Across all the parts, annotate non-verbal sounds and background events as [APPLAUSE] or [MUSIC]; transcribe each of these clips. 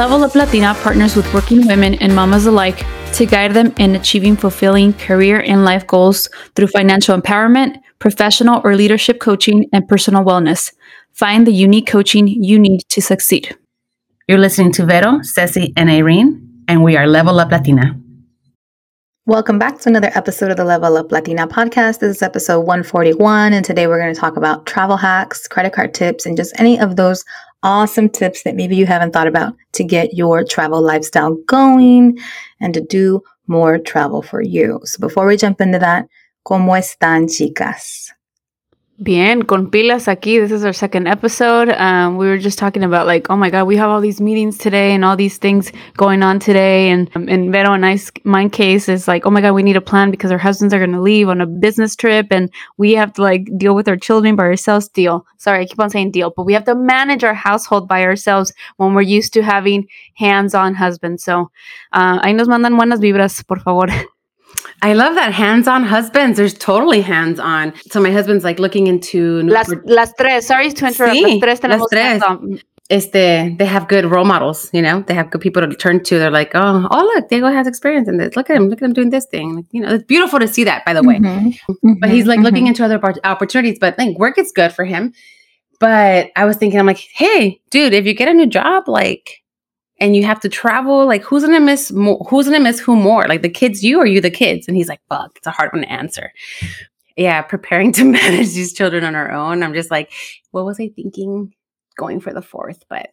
Level Up Latina partners with working women and mamas alike to guide them in achieving fulfilling career and life goals through financial empowerment, professional or leadership coaching, and personal wellness. Find the unique coaching you need to succeed. You're listening to Vero, Ceci, and Irene, and we are Level Up Latina. Welcome back to another episode of the Level Up Latina podcast. This is episode 141, and today we're going to talk about travel hacks, credit card tips, and just any of those awesome tips that maybe you haven't thought about to get your travel lifestyle going and to do more travel for you. So before we jump into that, ¿Cómo están, chicas? Bien, con pilas aquí. This is our second episode. Um, we were just talking about like, oh my god, we have all these meetings today and all these things going on today. And um, Vero and I's mind case is like, oh my god, we need a plan because our husbands are going to leave on a business trip and we have to like deal with our children by ourselves. Deal. Sorry, I keep on saying deal, but we have to manage our household by ourselves when we're used to having hands-on husbands. So, uh, ahí nos mandan buenas vibras, por favor. [LAUGHS] I love that hands-on husbands. There's totally hands-on. So my husband's like looking into las, las tres. Sorry to interrupt. Sí, las tres las tres. Este, they have good role models, you know. They have good people to turn to. They're like, oh, oh, look, Diego has experience in this. Look at him, look at him doing this thing. Like, you know, it's beautiful to see that, by the way. Mm-hmm. But he's like mm-hmm. looking into other opportunities. But I think work is good for him. But I was thinking, I'm like, hey, dude, if you get a new job, like, and you have to travel, like who's gonna miss more? Who's gonna miss who more? Like the kids, you or you the kids? And he's like, fuck, it's a hard one to answer. Yeah, preparing [LAUGHS] to manage these children on our own. I'm just like, what was I thinking going for the fourth? But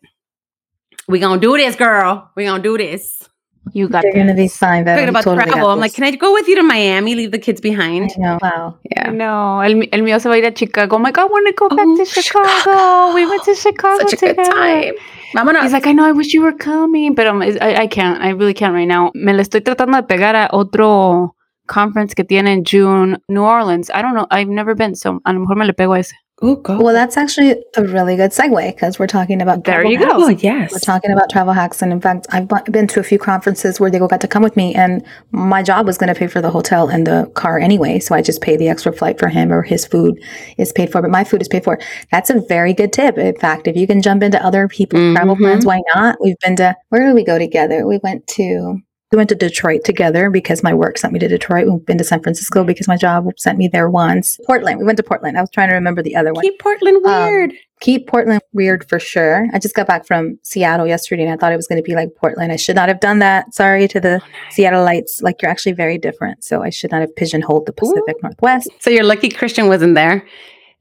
we gonna do this, girl. We gonna do this. You got You're gonna be fine. Talking about totally travel. I'm like, can I go with you to Miami? Leave the kids behind. I know. Wow. Yeah. No. El, el mío se va a ir a Chicago. Oh my God, I want to go back oh, to Chicago. Chicago. We went to Chicago Such a together. good time. Vámonos. He's like, I know, I wish you were coming, but um, I, I can't. I really can't right now. Me le estoy tratando de pegar a otro conference que tiene en June, New Orleans. I don't know. I've never been, so a lo mejor me le pego a ese. Oh, God. Well, that's actually a really good segue because we're talking about there you hacks. go. Oh, yes, we're talking about travel hacks, and in fact, I've been to a few conferences where they go got to come with me, and my job was going to pay for the hotel and the car anyway, so I just pay the extra flight for him, or his food is paid for, but my food is paid for. That's a very good tip. In fact, if you can jump into other people's mm-hmm. travel plans, why not? We've been to where did we go together? We went to we went to Detroit together because my work sent me to Detroit. We've been to San Francisco because my job sent me there once. Portland. We went to Portland. I was trying to remember the other one. Keep Portland um, weird. Um, keep Portland weird for sure. I just got back from Seattle yesterday and I thought it was going to be like Portland. I should not have done that. Sorry to the oh, nice. Seattleites. Like you're actually very different. So I should not have pigeonholed the Pacific Ooh. Northwest. So you're lucky Christian wasn't there.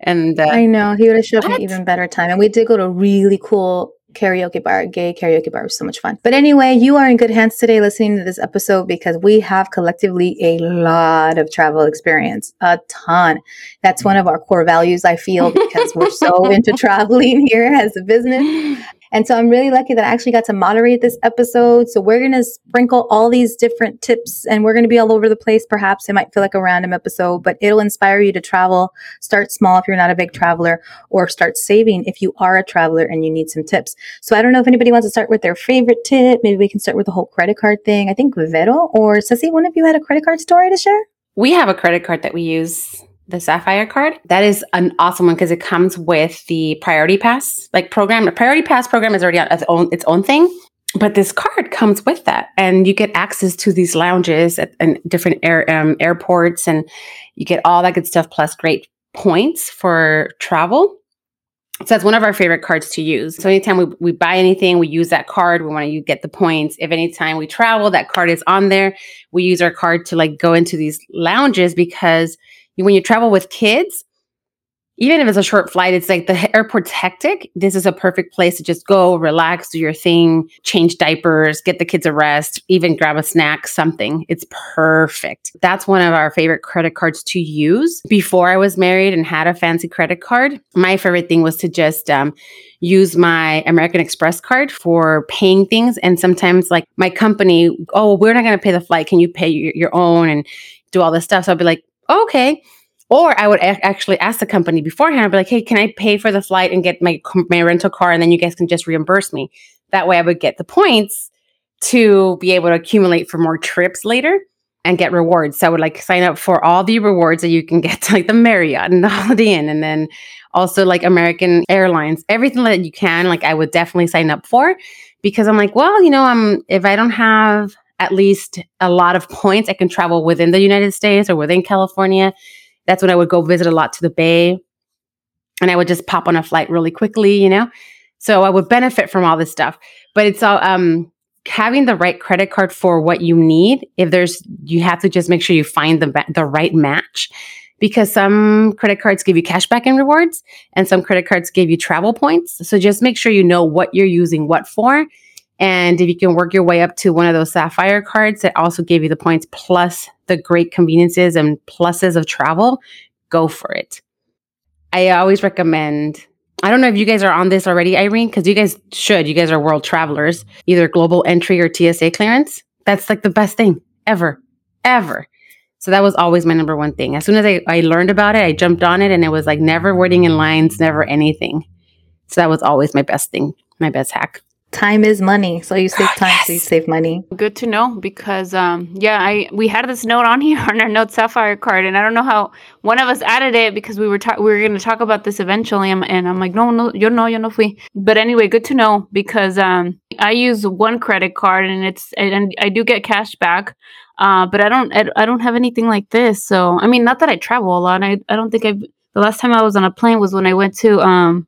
And uh, I know he would have showed me even better time. And we did go to a really cool karaoke bar, gay karaoke bar was so much fun. But anyway, you are in good hands today listening to this episode because we have collectively a lot of travel experience, a ton. That's one of our core values, I feel, because we're so [LAUGHS] into traveling here as a business. And so I'm really lucky that I actually got to moderate this episode. So we're going to sprinkle all these different tips and we're going to be all over the place. Perhaps it might feel like a random episode, but it'll inspire you to travel. Start small if you're not a big traveler or start saving if you are a traveler and you need some tips. So I don't know if anybody wants to start with their favorite tip. Maybe we can start with the whole credit card thing. I think Vero or Ceci, one of you had a credit card story to share? We have a credit card that we use the Sapphire card. That is an awesome one because it comes with the Priority Pass like program. The Priority Pass program is already on its own its own thing, but this card comes with that, and you get access to these lounges at, and different air um, airports, and you get all that good stuff plus great points for travel. So that's one of our favorite cards to use. So anytime we, we buy anything, we use that card. We want to get the points. If anytime we travel, that card is on there. We use our card to like go into these lounges because when you travel with kids, even if it's a short flight, it's like the airport's hectic. This is a perfect place to just go, relax, do your thing, change diapers, get the kids a rest, even grab a snack, something. It's perfect. That's one of our favorite credit cards to use. Before I was married and had a fancy credit card, my favorite thing was to just um, use my American Express card for paying things. And sometimes, like my company, oh, we're not going to pay the flight. Can you pay your, your own and do all this stuff? So I'd be like, okay. Or I would a- actually ask the company beforehand, I'd be like, hey, can I pay for the flight and get my, my rental car and then you guys can just reimburse me? That way I would get the points to be able to accumulate for more trips later. and get rewards. So I would like sign up for all the rewards that you can get, [LAUGHS] like the Marriott and the Holiday Inn, and then also like American Airlines, everything that you can. Like I would definitely sign up for because I'm like, well, you know, I'm if I don't have at least a lot of points, I can travel within the United States or within California. That's when I would go visit a lot to the Bay, and I would just pop on a flight really quickly, you know. So I would benefit from all this stuff, but it's all um having the right credit card for what you need. If there's, you have to just make sure you find the the right match because some credit cards give you cash back and rewards and some credit cards give you travel points. So just make sure you know what you're using what for. And if you can work your way up to one of those sapphire cards that also give you the points plus the great conveniences and pluses of travel, go for it. I always recommend I don't know if you guys are on this already, Irene, because you guys should. You guys are world travelers, either global entry or TSA clearance. That's like the best thing ever, ever. So that was always my number one thing. As soon as I, I learned about it, I jumped on it and it was like never waiting in lines, never anything. So that was always my best thing, my best hack time is money. So you save time yes. so you save money. Good to know because um yeah i we had this note on [LAUGHS] here on our note sapphire card and i don't know how one of us added it because we were ta- we were going to talk about this eventually and, and i'm like no no yo no yo no fui. But anyway good to know because um i use one credit card and it's and i do get cash back uh but i don't I, I don't have anything like this so i mean not that i travel a lot i, I don't think i've the last time i was on a plane was when i went to um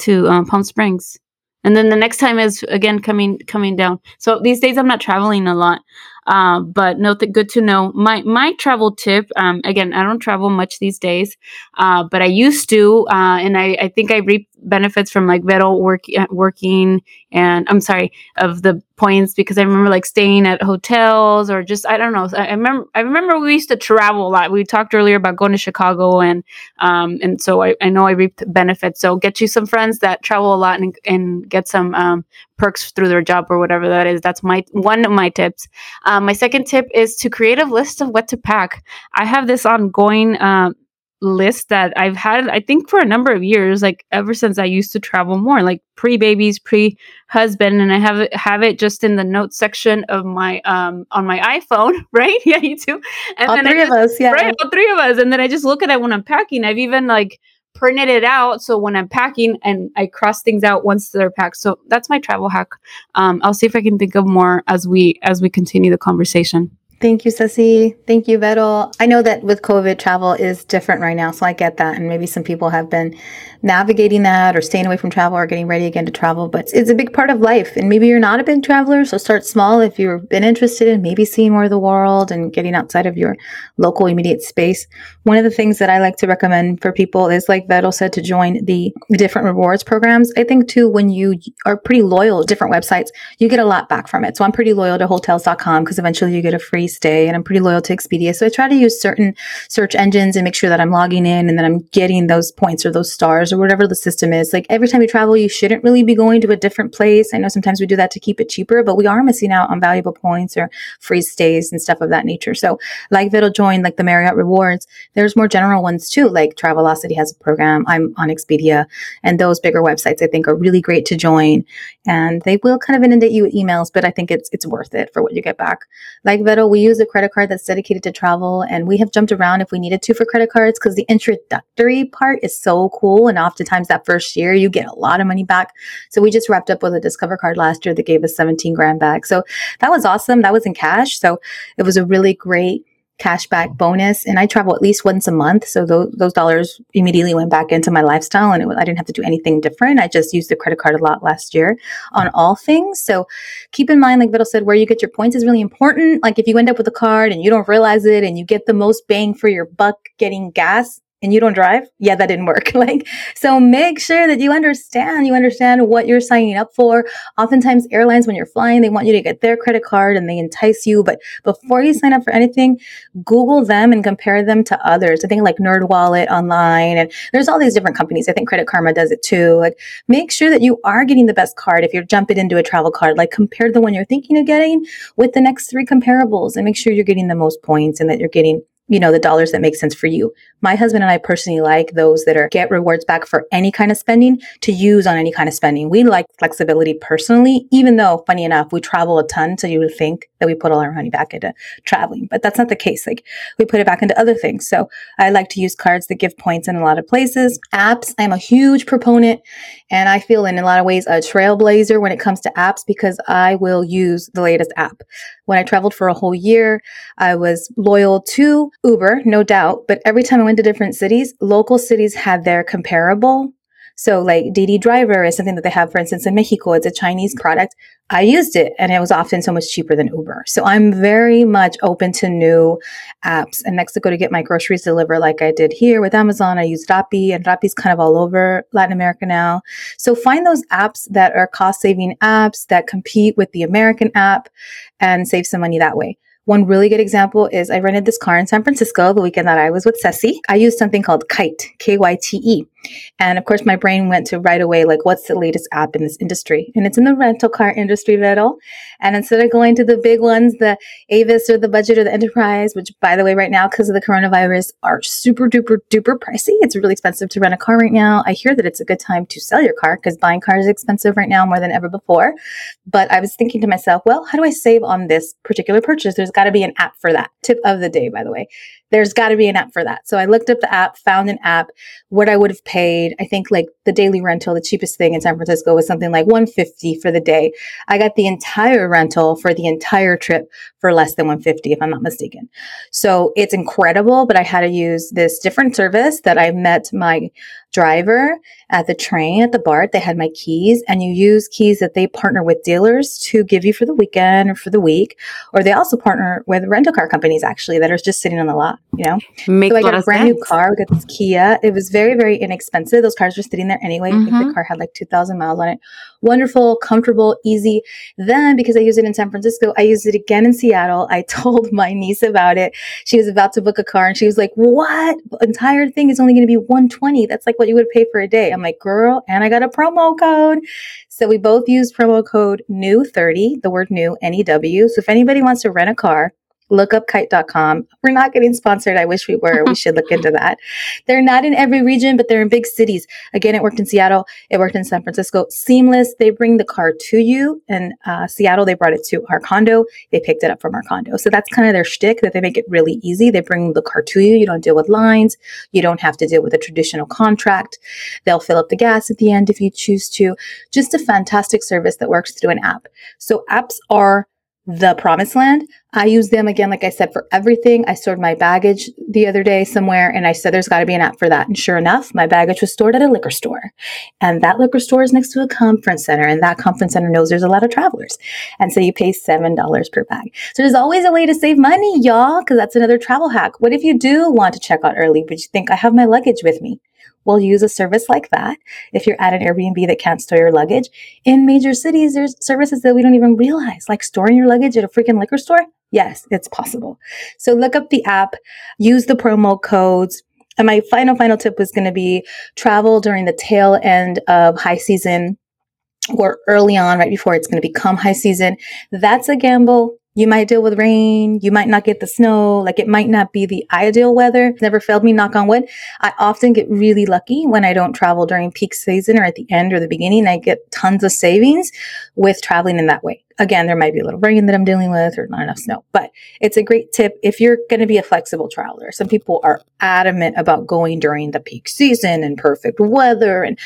to um, palm springs and then the next time is again coming coming down so these days i'm not traveling a lot uh, but no, th- good to know. My my travel tip. Um, again, I don't travel much these days, uh, but I used to, uh, and I, I think I reap benefits from like Vero work, working and I'm sorry of the points because I remember like staying at hotels or just I don't know. I, I remember I remember we used to travel a lot. We talked earlier about going to Chicago and um and so I, I know I reaped benefits. So get you some friends that travel a lot and and get some um perks through their job or whatever that is. That's my one of my tips. Um, my second tip is to create a list of what to pack. I have this ongoing uh, list that I've had, I think, for a number of years, like ever since I used to travel more, like pre babies, pre husband, and I have it have it just in the notes section of my um on my iPhone, [LAUGHS] right? Yeah, you too. And all three just, of us, yeah, right, all three of us, and then I just look at it when I'm packing. I've even like printed it out so when I'm packing and I cross things out once they're packed. So that's my travel hack. Um, I'll see if I can think of more as we as we continue the conversation. Thank you, Ceci. Thank you, Vettel. I know that with COVID, travel is different right now, so I get that. And maybe some people have been navigating that or staying away from travel or getting ready again to travel, but it's a big part of life. And maybe you're not a big traveler, so start small if you've been interested in maybe seeing more of the world and getting outside of your local immediate space. One of the things that I like to recommend for people is, like Vettel said, to join the different rewards programs. I think too, when you are pretty loyal to different websites, you get a lot back from it. So I'm pretty loyal to hotels.com because eventually you get a free stay and I'm pretty loyal to Expedia. So I try to use certain search engines and make sure that I'm logging in and that I'm getting those points or those stars or whatever the system is. Like every time you travel, you shouldn't really be going to a different place. I know sometimes we do that to keep it cheaper, but we are missing out on valuable points or free stays and stuff of that nature. So like Vittle join like the Marriott rewards, there's more general ones too. Like Travelocity has a program. I'm on Expedia and those bigger websites I think are really great to join and they will kind of inundate you with emails, but I think it's, it's worth it for what you get back. Like Vettel, we use a credit card that's dedicated to travel and we have jumped around if we needed to for credit cards because the introductory part is so cool. And oftentimes that first year you get a lot of money back. So we just wrapped up with a Discover card last year that gave us 17 grand back. So that was awesome. That was in cash. So it was a really great cashback bonus and I travel at least once a month. So those, those dollars immediately went back into my lifestyle and it, I didn't have to do anything different. I just used the credit card a lot last year on all things. So keep in mind, like Vittle said, where you get your points is really important. Like if you end up with a card and you don't realize it and you get the most bang for your buck getting gas, and you don't drive, yeah, that didn't work. [LAUGHS] like, so make sure that you understand, you understand what you're signing up for. Oftentimes airlines, when you're flying, they want you to get their credit card and they entice you. But before you sign up for anything, Google them and compare them to others. I think like NerdWallet online and there's all these different companies. I think Credit Karma does it too. Like make sure that you are getting the best card. If you're jumping into a travel card, like compare the one you're thinking of getting with the next three comparables and make sure you're getting the most points and that you're getting you know, the dollars that make sense for you. My husband and I personally like those that are get rewards back for any kind of spending to use on any kind of spending. We like flexibility personally, even though funny enough, we travel a ton. So you would think that we put all our money back into traveling, but that's not the case. Like we put it back into other things. So I like to use cards that give points in a lot of places. Apps, I'm a huge proponent and I feel in a lot of ways a trailblazer when it comes to apps because I will use the latest app. When I traveled for a whole year, I was loyal to Uber, no doubt. But every time I went to different cities, local cities had their comparable. So like Didi Driver is something that they have, for instance, in Mexico. It's a Chinese product. I used it and it was often so much cheaper than Uber. So I'm very much open to new apps. To go to get my groceries delivered like I did here with Amazon, I use Rappi and Rappi's kind of all over Latin America now. So find those apps that are cost saving apps that compete with the American app and save some money that way. One really good example is I rented this car in San Francisco the weekend that I was with Ceci. I used something called Kyte, K Y T E. And of course, my brain went to right away, like, what's the latest app in this industry? And it's in the rental car industry, Vero. And instead of going to the big ones, the Avis or the budget or the enterprise, which by the way, right now, because of the coronavirus, are super duper duper pricey. It's really expensive to rent a car right now. I hear that it's a good time to sell your car because buying cars is expensive right now more than ever before. But I was thinking to myself, well, how do I save on this particular purchase? There's got to be an app for that. Tip of the day, by the way there's got to be an app for that. So I looked up the app, found an app, what I would have paid. I think like the daily rental, the cheapest thing in San Francisco was something like 150 for the day. I got the entire rental for the entire trip for less than 150 if I'm not mistaken. So it's incredible, but I had to use this different service that I met my driver at the train at the BART. They had my keys, and you use keys that they partner with dealers to give you for the weekend or for the week. Or they also partner with rental car companies actually that are just sitting on the lot, you know? Makes so I got a brand sense. new car. We got this Kia. It was very, very inexpensive. Those cars were sitting there anyway. I think the mm-hmm. car had like 2,000 miles on it. Wonderful, comfortable, easy. Then, because I used it in San Francisco, I used it again in Seattle. I [LAUGHS] told my niece about it. She was about to book a car and she was like, What? The entire thing is only going to be 120. That's like what you would pay for a day. I'm like, Girl, and I got a promo code. So we both used promo code NEW30, the word new, N E W. So if anybody wants to rent a car, look up kyte.com. We're not getting sponsored. I wish we were. We should look into that. [LAUGHS] They're not in every region, but they're in big cities. Again, it worked in Seattle. It worked in San Francisco. Seamless. They bring the car to you. In uh, Seattle, they brought it to our condo. They picked it up from our condo. So that's kind of their shtick that they make it really easy. They bring the car to you. You don't deal with lines. You don't have to deal with a traditional contract. They'll fill up the gas at the end if you choose to. Just a fantastic service that works through an app. So apps are the promised land. I use them again, like I said, for everything. I stored my baggage the other day somewhere and I said, there's got to be an app for that. And sure enough, my baggage was stored at a liquor store. And that liquor store is next to a conference center. And that conference center knows there's a lot of travelers. And so you pay $7 per bag. So there's always a way to save money, y'all, because that's another travel hack. What if you do want to check out early, but you think I have my luggage with me? Well, use a service like that. If you're at an Airbnb that can't store your luggage in major cities, there's services that we don't even realize, like storing your luggage at a freaking liquor store. Yes, it's possible. So look up the app, use the promo codes. And my final, final tip was going to be travel during the tail end of high season or early on, right before it's going to become high season. That's a gamble. You might deal with rain. You might not get the snow. Like it might not be the ideal weather. Never failed me, knock on wood. I often get really lucky when I don't travel during peak season or at the end or the beginning. I get tons of savings with traveling in that way. Again, there might be a little rain that I'm dealing with or not enough snow, but it's a great tip if you're going to be a flexible traveler. Some people are adamant about going during the peak season and perfect weather. And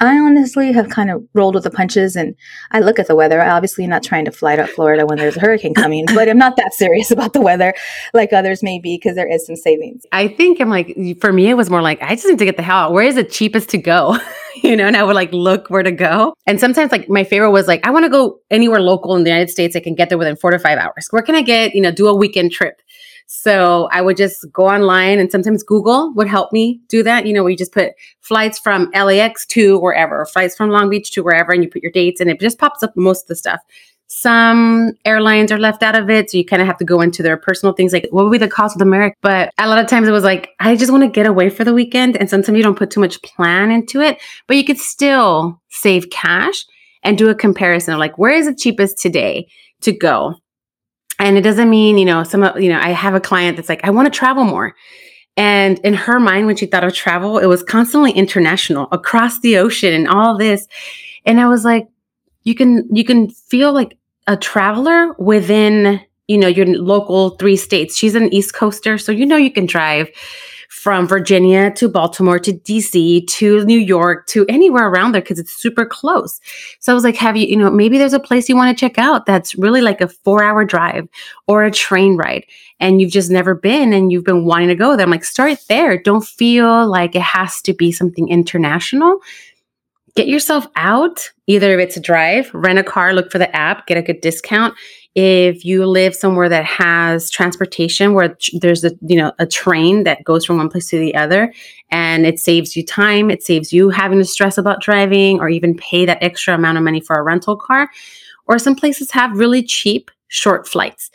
I honestly have kind of rolled with the punches and I look at the weather. I obviously not trying to fly to Florida when there's a hurricane coming, but I'm not that serious about the weather like others may be because there is some savings. I think I'm like, for me, it was more like, I just need to get the hell out. Where is the cheapest to go? [LAUGHS] you know, and I would like look where to go. And sometimes, like, my favorite was like, I want to go anywhere local in the United States. I can get there within four to five hours. Where can I get, you know, do a weekend trip? So I would just go online and sometimes Google would help me do that. You know, you just put flights from LAX to wherever, flights from Long Beach to wherever, and you put your dates and it just pops up most of the stuff. Some airlines are left out of it. So you kind of have to go into their personal things like what would be the cost of America? But a lot of times it was like, I just want to get away for the weekend. And sometimes you don't put too much plan into it, but you could still save cash and do a comparison of like, where is it cheapest today to go? And it doesn't mean, you know, some, you know, I have a client that's like, I want to travel more. And in her mind, when she thought of travel, it was constantly international across the ocean and all this. And I was like, you can, you can feel like a traveler within, you know, your local three states. She's an East Coaster. So, you know, you can drive from Virginia to Baltimore to DC to New York to anywhere around there because it's super close. So I was like, have you, you know, maybe there's a place you want to check out that's really like a four hour drive or a train ride and you've just never been and you've been wanting to go there. I'm like, start there. Don't feel like it has to be something international. Get yourself out, either if it's a drive, rent a car, look for the app, get a good discount if you live somewhere that has transportation where there's a you know a train that goes from one place to the other and it saves you time it saves you having to stress about driving or even pay that extra amount of money for a rental car or some places have really cheap short flights.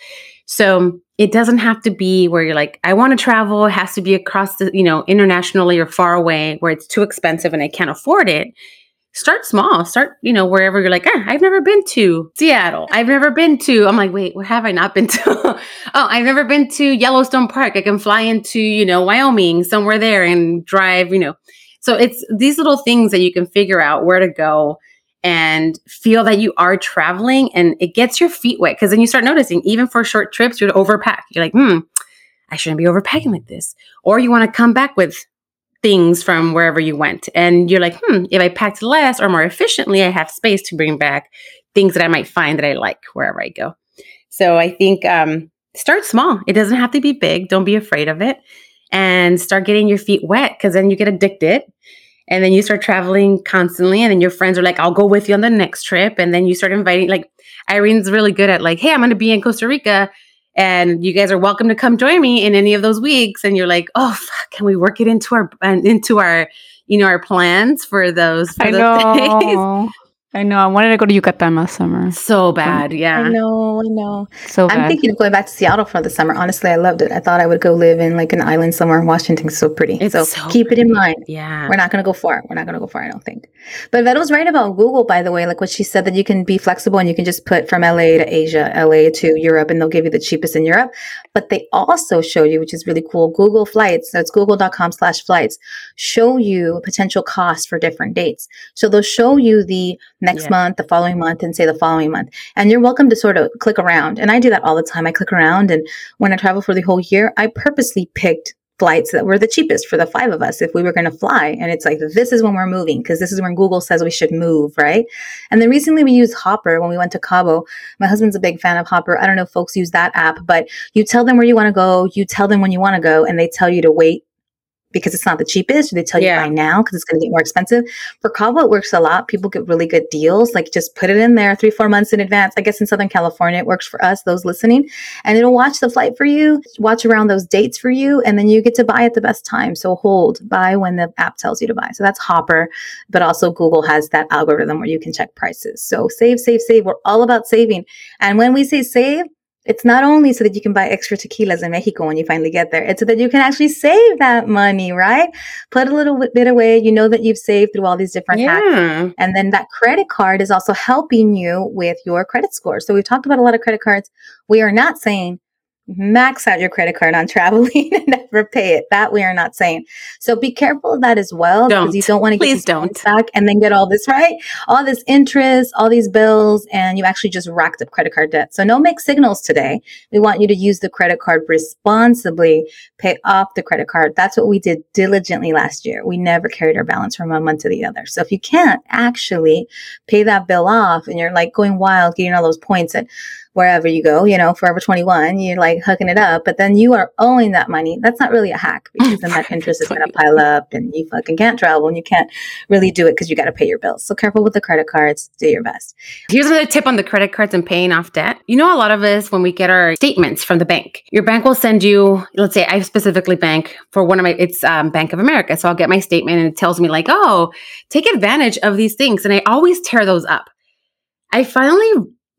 So it doesn't have to be where you're like i want to travel it has to be across the you know internationally or far away where it's too expensive and i can't afford it start small. Start, you know, wherever you're like, eh, I've never been to Seattle. I've never been to, I'm like, wait, where have I not been to? [LAUGHS] oh, I've never been to Yellowstone Park. I can fly into, you know, Wyoming, somewhere there and drive, you know. So it's these little things that you can figure out where to go and feel that you are traveling and it gets your feet wet. Cause then you start noticing, even for short trips, you're overpack. You're like, hmm, I shouldn't be overpacking like this. Or you want to come back with things from wherever you went. And you're like, hmm, if I packed less or more efficiently, I have space to bring back things that I might find that I like wherever I go. So I think um, start small. It doesn't have to be big. Don't be afraid of it. And start getting your feet wet because then you get addicted. And then you start traveling constantly. And then your friends are like, I'll go with you on the next trip. And then you start inviting, like, Irene's really good at, like, hey, I'm going to be in Costa Rica and you guys are welcome to come join me in any of those weeks and you're like oh fuck, can we work it into our into our you know our plans for those for [LAUGHS] know. Days? I know. I wanted to go to Yucatan last summer. So bad. Yeah. I know. I know. So I'm thinking of going back to Seattle for the summer. Honestly, I loved it. I thought I would go live in like an island somewhere in Washington. It's so pretty. It's so, so keep pretty. it in mind. Yeah. We're not going to go far. We're not going to go far, I don't think. But Vette was right about Google, by the way. Like what she said that you can be flexible and you can just put from LA to Asia, LA to Europe, and they'll give you the cheapest in Europe. But they also show you, which is really cool, Google flights. So it's google.com slash flights show you potential costs for different dates. So they'll show you the next yeah. month, the following month and say the following month. And you're welcome to sort of click around. And I do that all the time. I click around. And when I travel for the whole year, I purposely picked flights that were the cheapest for the five of us if we were going to fly. And it's like, this is when we're moving because this is when Google says we should move, right? And then recently we used Hopper when we went to Cabo. My husband's a big fan of Hopper. I don't know if folks use that app, but you tell them where you want to go, you tell them when you want to go, and they tell you to wait because it's not the cheapest. They tell you yeah. buy now because it's going to get more expensive. For Cabo, it works a lot. People get really good deals. Like just put it in there three, four months in advance. I guess in Southern California, it works for us, those listening, and it'll watch the flight for you, watch around those dates for you, and then you get to buy at the best time. So hold, buy when the app tells you to buy. So that's Hopper, but also Google has that algorithm where you can check prices. So save, save, save. We're all about saving. And when we say save, it's not only so that you can buy extra tequilas in Mexico when you finally get there. It's so that you can actually save that money, right? Put a little bit away. You know that you've saved through all these different yeah. hacks. And then that credit card is also helping you with your credit score. So we've talked about a lot of credit cards. We are not saying max out your credit card on [LAUGHS] traveling and never pay it. That we are not saying. So be careful of that as well because you don't want to please don't back and then get all this right, all this interest, all these bills, and you actually just racked up credit card debt. So no mixed signals today. We want you to use the credit card responsibly, pay off the credit card. That's what we did diligently last year. We never carried our balance from one month to the other. So if you can't actually pay that bill off and you're like going wild, getting all those points and wherever you go, you know, Forever 21, you're like hooking it up, but then you are owing that money. That's not really a hack [LAUGHS] because then that interest is going to pile up and you fucking can't travel and you can't really do it because you got to pay your bills. So careful with the credit cards, do your best. Here's another tip on the credit cards and paying off debt. You know, a lot of us, when we get our statements from the bank, your bank will send you, let's say I specifically bank for one of my, it's um, Bank of America. So I'll get my statement and it tells me like, oh, take advantage of these things. And I always tear those up. I finally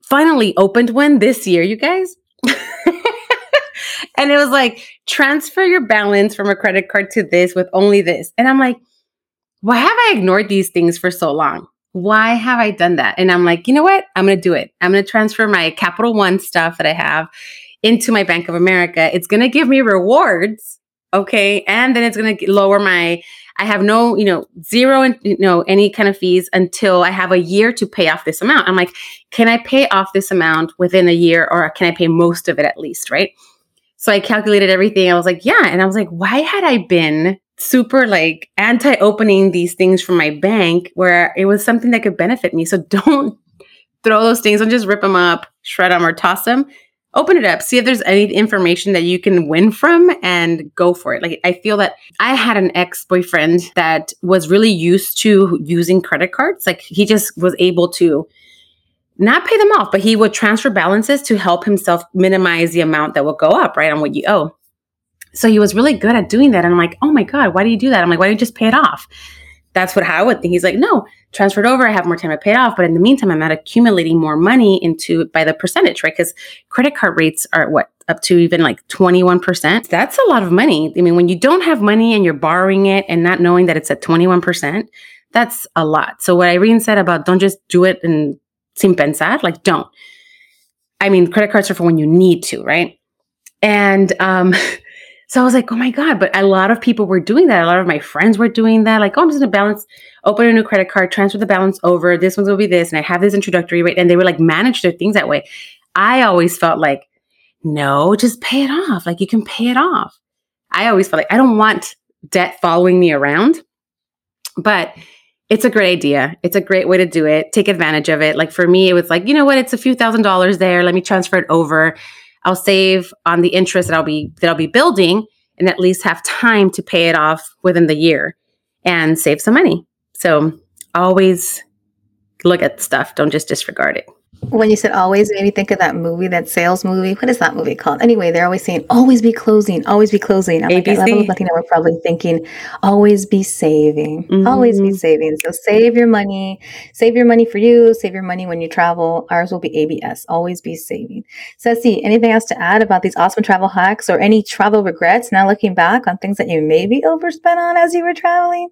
finally opened one this year, you guys. [LAUGHS] and it was like, transfer your balance from a credit card to this with only this. And I'm like, why have I ignored these things for so long? why have I done that? And I'm like, you know what? I'm going to do it. I'm going to transfer my Capital One stuff that I have into my Bank of America. It's going to give me rewards. Okay. And then it's going to lower my, I have no, you know, zero, and you know, any kind of fees until I have a year to pay off this amount. I'm like, can I pay off this amount within a year or can I pay most of it at least? Right. So I calculated everything. I was like, yeah. And I was like, why had I been super like anti opening these things from my bank where it was something that could benefit me? So [LAUGHS] don't throw those things and just rip them up, shred them, or toss them. Open it up, see if there's any information that you can win from and go for it. Like, I feel that I had an ex boyfriend that was really used to using credit cards. Like, he just was able to not pay them off, but he would transfer balances to help himself minimize the amount that would go up, right, on what you owe. So he was really good at doing that. And I'm like, oh my God, why do you do that? I'm like, why don't you just pay it off? That's what I would think. He's like, no, transferred over. I have more time to pay it off. But in the meantime, I'm not accumulating more money into by the percentage, right? Because credit card rates are what up to even like 21%. That's a lot of money. I mean, when you don't have money and you're borrowing it and not knowing that it's at 21%, that's a lot. So what Irene said about don't just do it and sin pensar, like don't. I mean, credit cards are for when you need to, right? And um, [LAUGHS] so I was like, oh my God, but a lot of people were doing that. A lot of my friends were doing that. Like, oh, I'm just gonna balance, open a new credit card, transfer the balance over. This one's will be this, and I have this introductory rate. And they were like manage their things that way. I always felt like, no, just pay it off. Like you can pay it off. I always felt like I don't want debt following me around. But it's a great idea. It's a great way to do it. Take advantage of it. Like for me, it was like, you know what? It's a few thousand dollars there. Let me transfer it over. I'll save on the interest that I'll be that I'll be building and at least have time to pay it off within the year and save some money. So always look at stuff. Don't just disregard it. When you said always, made me think of that movie, that sales movie. What is that movie called? Anyway, they're always saying, always be closing, always be closing. I'm ABC. like, at Latina, we're probably thinking, always be saving, mm-hmm. always be mm-hmm. saving. So save your money, save your money for you, save your money when you travel. Ours will be ABS, always be saving. Ceci, anything else to add about these awesome travel hacks or any travel regrets now looking back on things that you maybe overspent on as you were traveling?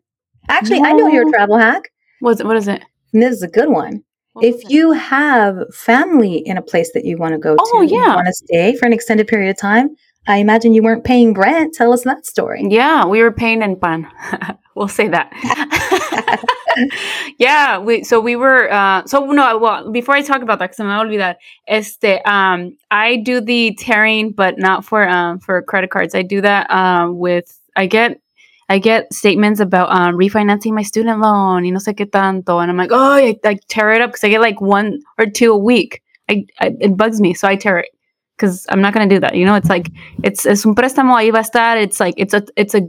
Actually, no. I know your travel hack. What's, what is it? And this is a good one if you have family in a place that you want to go to, oh, to, yeah. want to stay for an extended period of time, I imagine you weren't paying rent. Tell us that story. Yeah, we were paying in pan. [LAUGHS] we'll say that. [LAUGHS] yeah, we so we were uh so no, well, before I talk about that cuz me olvidar, that este um I do the tearing but not for um for credit cards. I do that um with I get I get statements about um, refinancing my student loan, you know, sé qué tanto. And I'm like, oh, I, I tear it up because I get like one or two a week. I, I, it bugs me. So I tear it because I'm not going to do that. You know, it's like, it's, es un préstamo, ahí va a estar. It's like, it's a, it's a,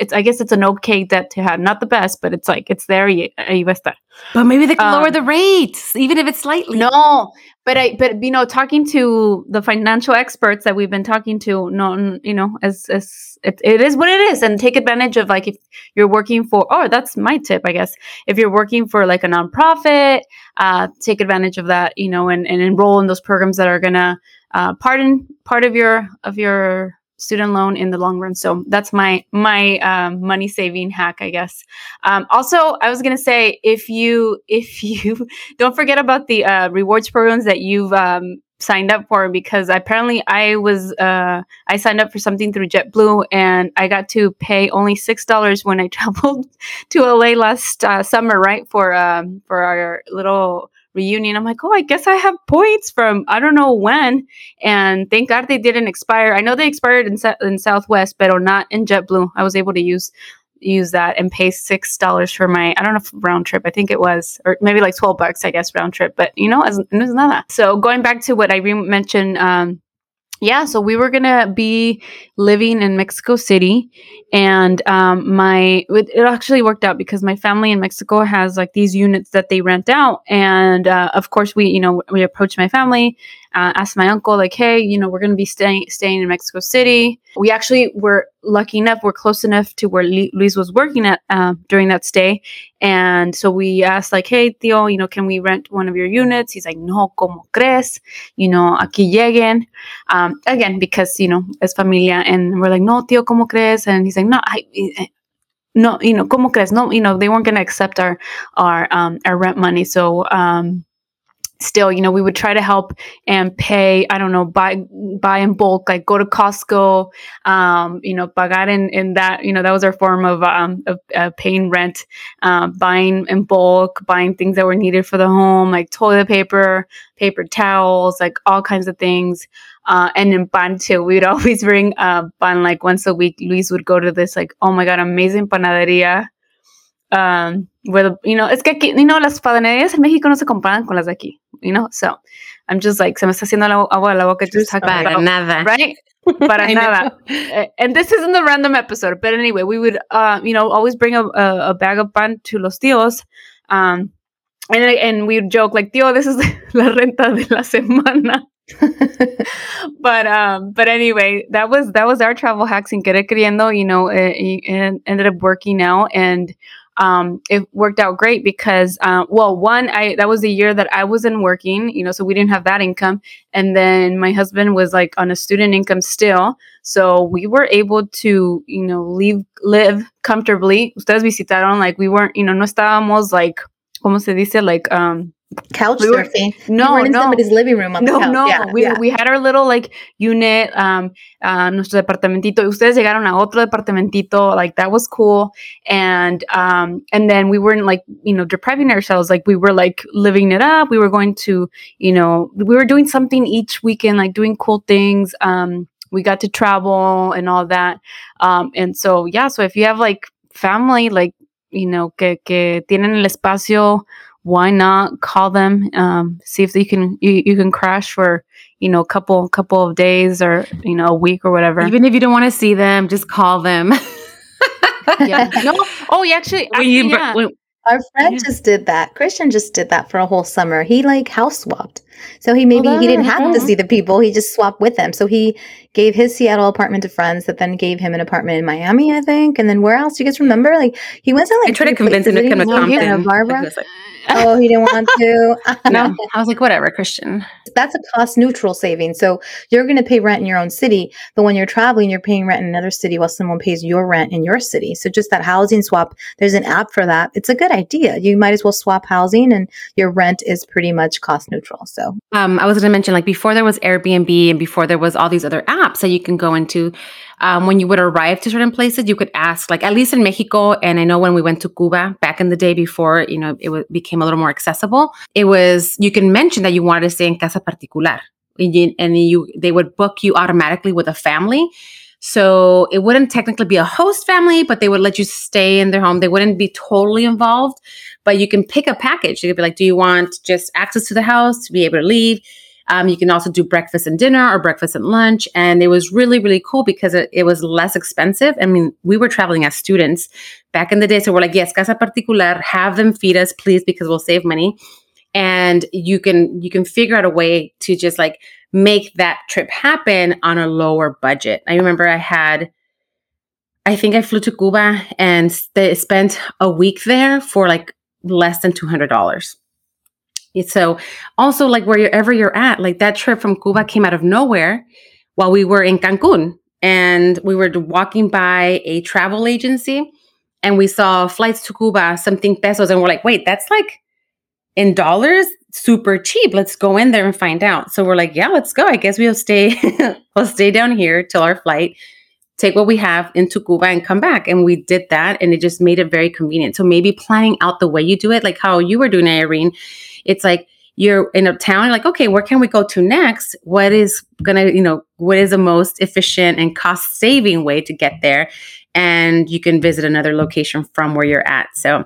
it's, I guess it's an okay debt to have. Not the best, but it's like, it's there, ahí va a estar. But maybe they can um, lower the rates, even if it's slightly. No, but I, but you know, talking to the financial experts that we've been talking to, no, you know, as as it, it is what it is, and take advantage of like if you're working for. Oh, that's my tip, I guess. If you're working for like a nonprofit, uh, take advantage of that, you know, and and enroll in those programs that are gonna uh, pardon part of your of your student loan in the long run. So that's my my um, money saving hack, I guess. Um, also, I was gonna say if you if you [LAUGHS] don't forget about the uh, rewards programs that you've um, signed up for because apparently I was uh, I signed up for something through JetBlue and I got to pay only six dollars when I [LAUGHS] traveled to LA last uh, summer, right for um, for our little reunion. I'm like, oh, I guess I have points from I don't know when. And thank God they didn't expire. I know they expired in, in Southwest, but not in JetBlue. I was able to use use that and pay six dollars for my I don't know if round trip. I think it was or maybe like twelve bucks, I guess round trip. But you know, as was nada. So going back to what I mentioned. Um, yeah, so we were gonna be living in Mexico City, and um, my it, it, actually worked out because my family in Mexico has like these units that they rent out, and uh, of course we you know we approached my family, uh, asked my uncle like, hey, you know, we're going to be staying staying in Mexico City. We actually were lucky enough, we're close enough to where Luis was working at uh, during that stay, and so we asked like, hey, tío, you know, can we rent one of your units? He's like, no, como crees? You know, aquí lleguen. Um, again, because you know, es familia, and we're like, no, tío, como crees? And he's like, no, I no, you know, como crees? No, you know, they weren't going to accept our our um, our rent money. So um, still, you know, we would try to help and pay, I don't know, buy buy in bulk, like go to Costco, um, you know, pagar in, in that, you know, that was our form of, um, of uh, paying rent, uh, buying in bulk, buying things that were needed for the home, like toilet paper, paper towels, like all kinds of things. Uh, and in pan too, we would [LAUGHS] always bring uh, pan like once a week. Luis would go to this like, oh my God, amazing panaderia um, where you know, es que aquí, you know, las panaderías en México no se comparan con las de aquí, you know, so I'm just like, se me está haciendo la agua de la boca just talking about, nada. Right? Para [LAUGHS] nada. Eh, and this isn't the random episode, but anyway, we would, uh, you know, always bring a, a, a bag of pan to los tíos, um, and, and we would joke like, tío, this is [LAUGHS] la renta de la semana. [LAUGHS] but um but anyway that was that was our travel hacks in Querer Queriendo you know it, it ended up working out and um, it worked out great because, uh, well, one, I that was the year that I wasn't working, you know, so we didn't have that income, and then my husband was like on a student income still, so we were able to, you know, leave live comfortably. Ustedes visitaron, like we weren't, you know, no estábamos like, ¿cómo se dice? Like, um, couch we were, surfing. No, we no. somebody's living room on no, the couch. No, yeah, we, yeah. we had our little like unit, um, uh, nuestro departamentito. Ustedes llegaron a otro departamentito. Like that was cool. And, um, and then we weren't like, you know, depriving ourselves. Like we were like living it up. We were going to, you know, we were doing something each weekend, like doing cool things. Um, we got to travel and all that. Um, and so, yeah, so if you have like family, like, you know, que, que tienen el espacio why not call them um, see if you can you, you can crash for you know a couple couple of days or you know a week or whatever even if you don't want to see them just call them [LAUGHS] yeah no oh yeah actually, actually you, yeah. When, our friend yeah. just did that. Christian just did that for a whole summer. He like house swapped. So he maybe oh, he didn't have to see the people. He just swapped with them. So he gave his Seattle apartment to friends that then gave him an apartment in Miami, I think. And then where else? Do you guys remember? Like he went to like I tried to convince him to come to Compton. Barbara. [LAUGHS] oh, he didn't want to. [LAUGHS] no, I was like, whatever, Christian. That's a cost neutral saving. So you're going to pay rent in your own city, but when you're traveling, you're paying rent in another city while someone pays your rent in your city. So just that housing swap, there's an app for that. It's a good idea. You might as well swap housing and your rent is pretty much cost neutral. So, um, I was going to mention like before there was Airbnb and before there was all these other apps that you can go into um, when you would arrive to certain places, you could ask, like at least in Mexico, and I know when we went to Cuba back in the day before, you know, it w- became a little more accessible. It was you can mention that you wanted to stay in casa particular, and you, and you they would book you automatically with a family. So it wouldn't technically be a host family, but they would let you stay in their home. They wouldn't be totally involved, but you can pick a package. You could be like, do you want just access to the house to be able to leave? Um, you can also do breakfast and dinner or breakfast and lunch. And it was really, really cool because it, it was less expensive. I mean, we were traveling as students back in the day. So we're like, yes, casa particular, have them feed us, please, because we'll save money. And you can you can figure out a way to just like make that trip happen on a lower budget. I remember I had I think I flew to Cuba and st- spent a week there for like less than $200. So also like wherever you're at, like that trip from Cuba came out of nowhere while we were in Cancun and we were walking by a travel agency and we saw flights to Cuba, something pesos. And we're like, wait, that's like in dollars, super cheap. Let's go in there and find out. So we're like, yeah, let's go. I guess we'll stay, [LAUGHS] we'll stay down here till our flight, take what we have into Cuba and come back. And we did that. And it just made it very convenient. So maybe planning out the way you do it, like how you were doing, Irene, it's like you're in a town, like, okay, where can we go to next? What is gonna, you know, what is the most efficient and cost saving way to get there? And you can visit another location from where you're at. So,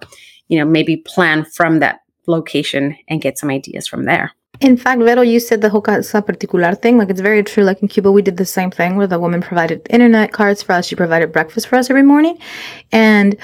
you know, maybe plan from that location and get some ideas from there. In fact, Vero, you said the whole casa particular thing. Like, it's very true. Like in Cuba, we did the same thing where the woman provided internet cards for us. She provided breakfast for us every morning. And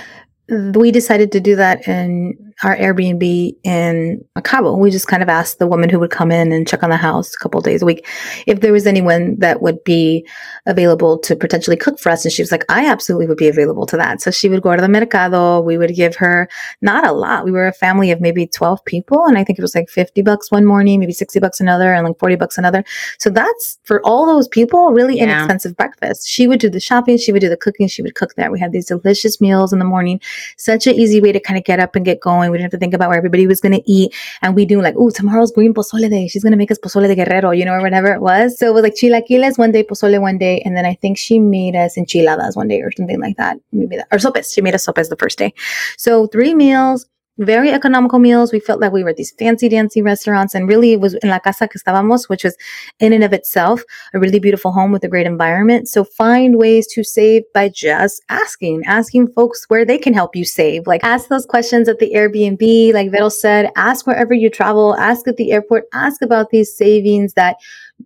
we decided to do that in our Airbnb in Cabo. We just kind of asked the woman who would come in and check on the house a couple days a week if there was anyone that would be available to potentially cook for us. And she was like, I absolutely would be available to that. So she would go to the mercado. We would give her not a lot. We were a family of maybe 12 people. And I think it was like 50 bucks one morning, maybe 60 bucks another, and like 40 bucks another. So that's for all those people, really yeah. inexpensive breakfast. She would do the shopping. She would do the cooking. She would cook there. We had these delicious meals in the morning. Such an easy way to kind of get up and get going. We didn't have to think about where everybody was going to eat. And we do like, oh, tomorrow's green pozole day. She's going to make us pozole de guerrero, you know, or whatever it was. So it was like chilaquiles one day, pozole one day. And then I think she made us enchiladas one day or something like that. Maybe that, or sopes. She made us sopes the first day. So three meals very economical meals. We felt like we were at these fancy dancy restaurants and really it was in La Casa que estábamos, which was in and of itself a really beautiful home with a great environment. So find ways to save by just asking, asking folks where they can help you save. Like ask those questions at the Airbnb, like Vero said, ask wherever you travel, ask at the airport, ask about these savings that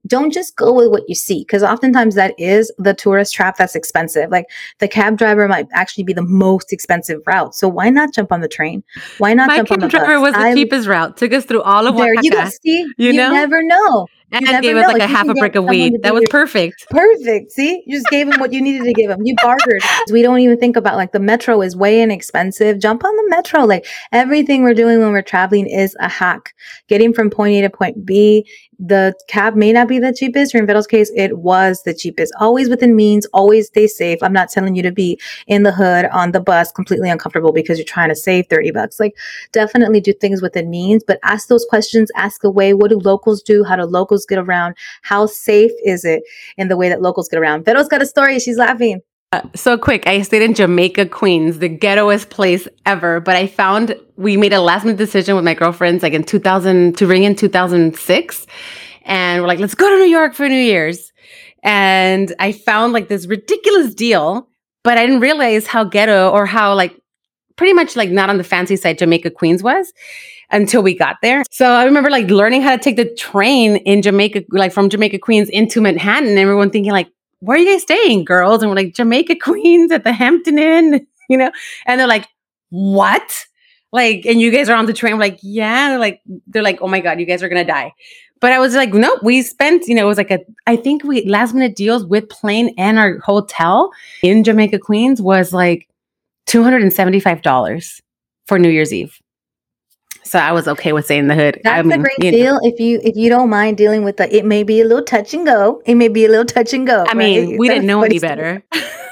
don't just go with what you see because oftentimes that is the tourist trap that's expensive. Like the cab driver might actually be the most expensive route. So why not jump on the train? Why not My jump on the driver bus? was the I, cheapest route. Took us through all of there you go. See, you, you know? never know. And gave us like, like a half a brick of weed. That was perfect. Perfect. See, you just gave him what you needed to give him. You bartered. we don't even think about like the metro is way inexpensive. Jump on the metro. Like everything we're doing when we're traveling is a hack. Getting from point A to point B the cab may not be the cheapest, or in Vero's case, it was the cheapest. Always within means, always stay safe. I'm not telling you to be in the hood on the bus completely uncomfortable because you're trying to save 30 bucks. Like, definitely do things within means, but ask those questions, ask away. What do locals do? How do locals get around? How safe is it in the way that locals get around? Vero's got a story. She's laughing. Uh, so quick, I stayed in Jamaica, Queens, the ghettoest place ever. But I found we made a last minute decision with my girlfriends, like in 2000 to ring in 2006, and we're like, let's go to New York for New Year's. And I found like this ridiculous deal, but I didn't realize how ghetto or how like pretty much like not on the fancy side Jamaica, Queens was until we got there. So I remember like learning how to take the train in Jamaica, like from Jamaica, Queens into Manhattan, and everyone thinking like, where are you guys staying, girls? And we're like, Jamaica [LAUGHS] Queens at the Hampton Inn, you know? And they're like, what? Like, and you guys are on the train. We're like, yeah. They're like, they're like, oh my God, you guys are gonna die. But I was like, nope, we spent, you know, it was like a, I think we last minute deals with plane and our hotel in Jamaica Queens was like $275 for New Year's Eve. So I was okay with saying the hood. That's a um, great deal know. if you if you don't mind dealing with the. It may be a little touch and go. It may be a little touch and go. I right? mean, we That's didn't know any better.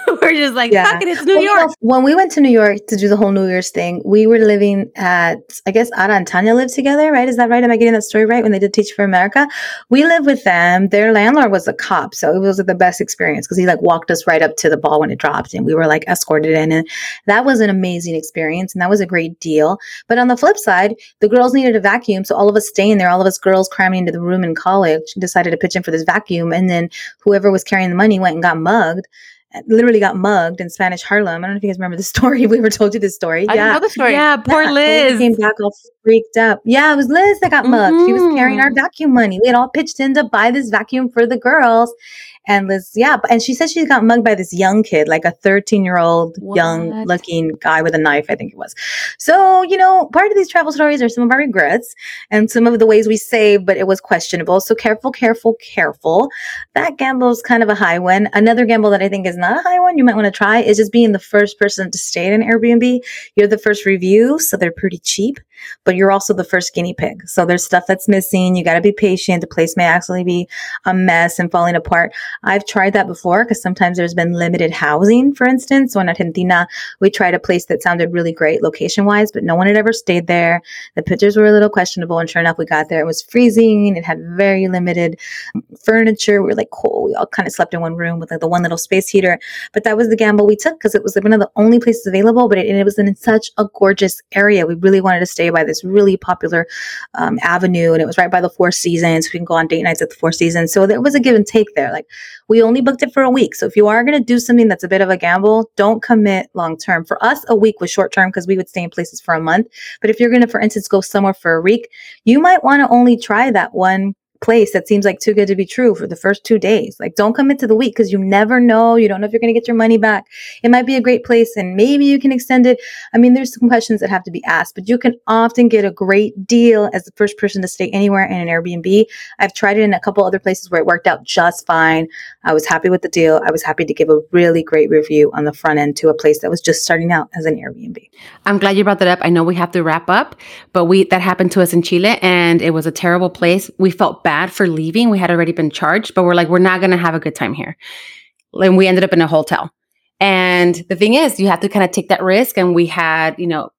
[LAUGHS] We're just like, yeah. fuck it, it's New well, York. You know, when we went to New York to do the whole New Year's thing, we were living at, I guess Ada and Tanya lived together, right? Is that right? Am I getting that story right? When they did Teach for America, we lived with them. Their landlord was a cop, so it was the best experience because he like walked us right up to the ball when it dropped, and we were like escorted in, and that was an amazing experience, and that was a great deal. But on the flip side, the girls needed a vacuum, so all of us staying there, all of us girls cramming into the room in college, decided to pitch in for this vacuum, and then whoever was carrying the money went and got mugged literally got mugged in Spanish Harlem. I don't know if you guys remember the [LAUGHS] story. We were told you this story. I yeah, know the story. Yeah, poor yeah. Liz came back all freaked up. Yeah, it was Liz that got mm-hmm. mugged. She was carrying our mm-hmm. vacuum money. We had all pitched in to buy this vacuum for the girls, and Liz, yeah, and she said she got mugged by this young kid, like a 13 year old young looking guy with a knife, I think it was. So, you know, part of these travel stories are some of our regrets and some of the ways we save, but it was questionable. So careful, careful, careful. That gamble is kind of a high one. Another gamble that I think is not a high one you might want to try is just being the first person to stay at an Airbnb. You're the first review, so they're pretty cheap but you're also the first guinea pig. So there's stuff that's missing. You got to be patient. The place may actually be a mess and falling apart. I've tried that before because sometimes there's been limited housing, for instance. So in Argentina, we tried a place that sounded really great location wise, but no one had ever stayed there. The pictures were a little questionable. And sure enough, we got there. It was freezing. It had very limited furniture. We were like, cool. We all kind of slept in one room with like the one little space heater. But that was the gamble we took because it was one of the only places available, but it, it was in such a gorgeous area. We really wanted to stay stay by this really popular um, avenue, and it was right by the Four Seasons. We can go on date nights at the Four Seasons. So there was a give and take there. Like we only booked it for a week. So if you are going to do something that's a bit of a gamble, don't commit long term. For us, a week was short term because we would stay in places for a month. But if you're going to, for instance, go somewhere for a week, you might want to only try that one place that seems like too good to be true for the first two days. Like, don't commit to the week because you never know. You don't know if you're going to get your money back. It might be a great place and maybe you can extend it. I mean, there's some questions that have to be asked, but you can often get a great deal as the first person to stay anywhere in an Airbnb. I've tried it in a couple other places where it worked out just fine. I was happy with the deal. I was happy to give a really great review on the front end to a place that was just starting out as an Airbnb. I'm glad you brought that up. I know we have to wrap up, but we that happened to us in Chile and it was a terrible place. We felt bad for leaving. We had already been charged, but we're like, we're not going to have a good time here. And we ended up in a hotel. And the thing is, you have to kind of take that risk. And we had, you know,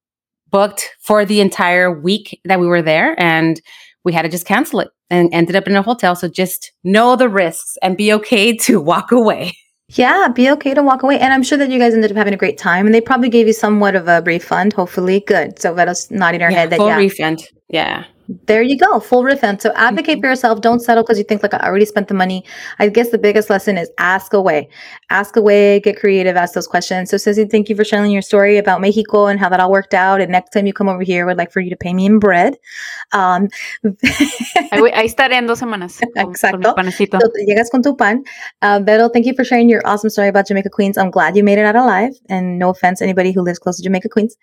booked for the entire week that we were there and we had to just cancel it and ended up in a hotel. So just know the risks and be okay [LAUGHS] to walk away. Yeah, be okay to walk away. And I'm sure that you guys ended up having a great time and they probably gave you somewhat of a refund, hopefully. Good. So let us nodding our Yeah, head that full yeah. refund. Yeah. There you go, full refund. So advocate for yourself. Don't settle because you think like I already spent the money. I guess the biggest lesson is ask away, ask away, get creative, ask those questions. So Ceci, thank you for sharing your story about Mexico and how that all worked out. And next time you come over here, would like for you to pay me in bread. Um, [LAUGHS] Ahí, estaré en dos semanas. [LAUGHS] Con, panecito. So llegas con tu pan. Uh, Vero, thank you for sharing your awesome story about Jamaica Queens. I'm glad you made it out alive. And no offense, anybody who lives close to Jamaica Queens.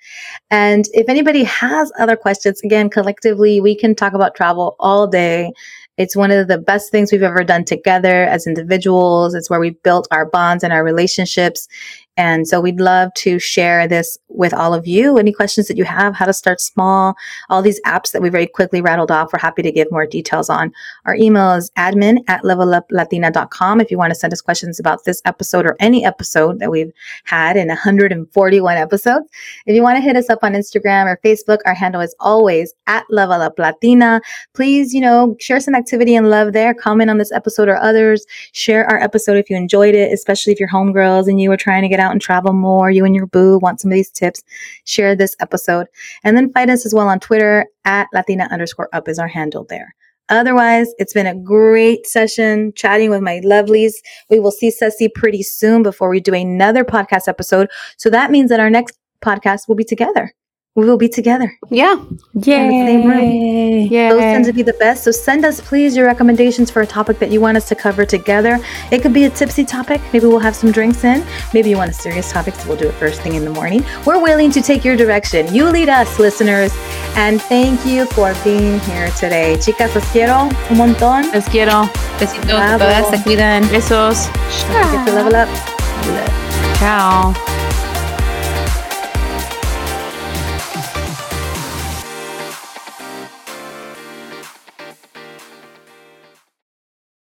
And if anybody has other questions, again, collectively, we can talk about travel all day. It's one of the best things we've ever done together as individuals. It's where we built our bonds and our relationships. And so we'd love to share this with all of you. Any questions that you have, how to start small, all these apps that we very quickly rattled off, we're happy to give more details on. Our email is admin at leveluplatina.com if you want to send us questions about this episode or any episode that we've had in 141 episodes. If you want to hit us up on Instagram or Facebook, our handle is always at leveluplatina. Please, you know, share some activity and love there. Comment on this episode or others. Share our episode if you enjoyed it, especially if you're homegirls and you were trying to get out and travel more. You and your boo want some of these tips. Share this episode. And then find us as well on Twitter at Latina underscore up is our handle there. Otherwise, it's been a great session chatting with my lovelies. We will see Ceci pretty soon before we do another podcast episode. So that means that our next podcast will be together. We will be together. Yeah. in the same room. Yeah. Those tend to be the best. So send us, please, your recommendations for a topic that you want us to cover together. It could be a tipsy topic. Maybe we'll have some drinks in. Maybe you want a serious topic, so we'll do it first thing in the morning. We're willing to take your direction. You lead us, listeners. And thank you for being here today. Chicas, los quiero un montón. Les quiero. Besitos Bravo. a todas, se cuidan. Besos. Get to level up. Ciao.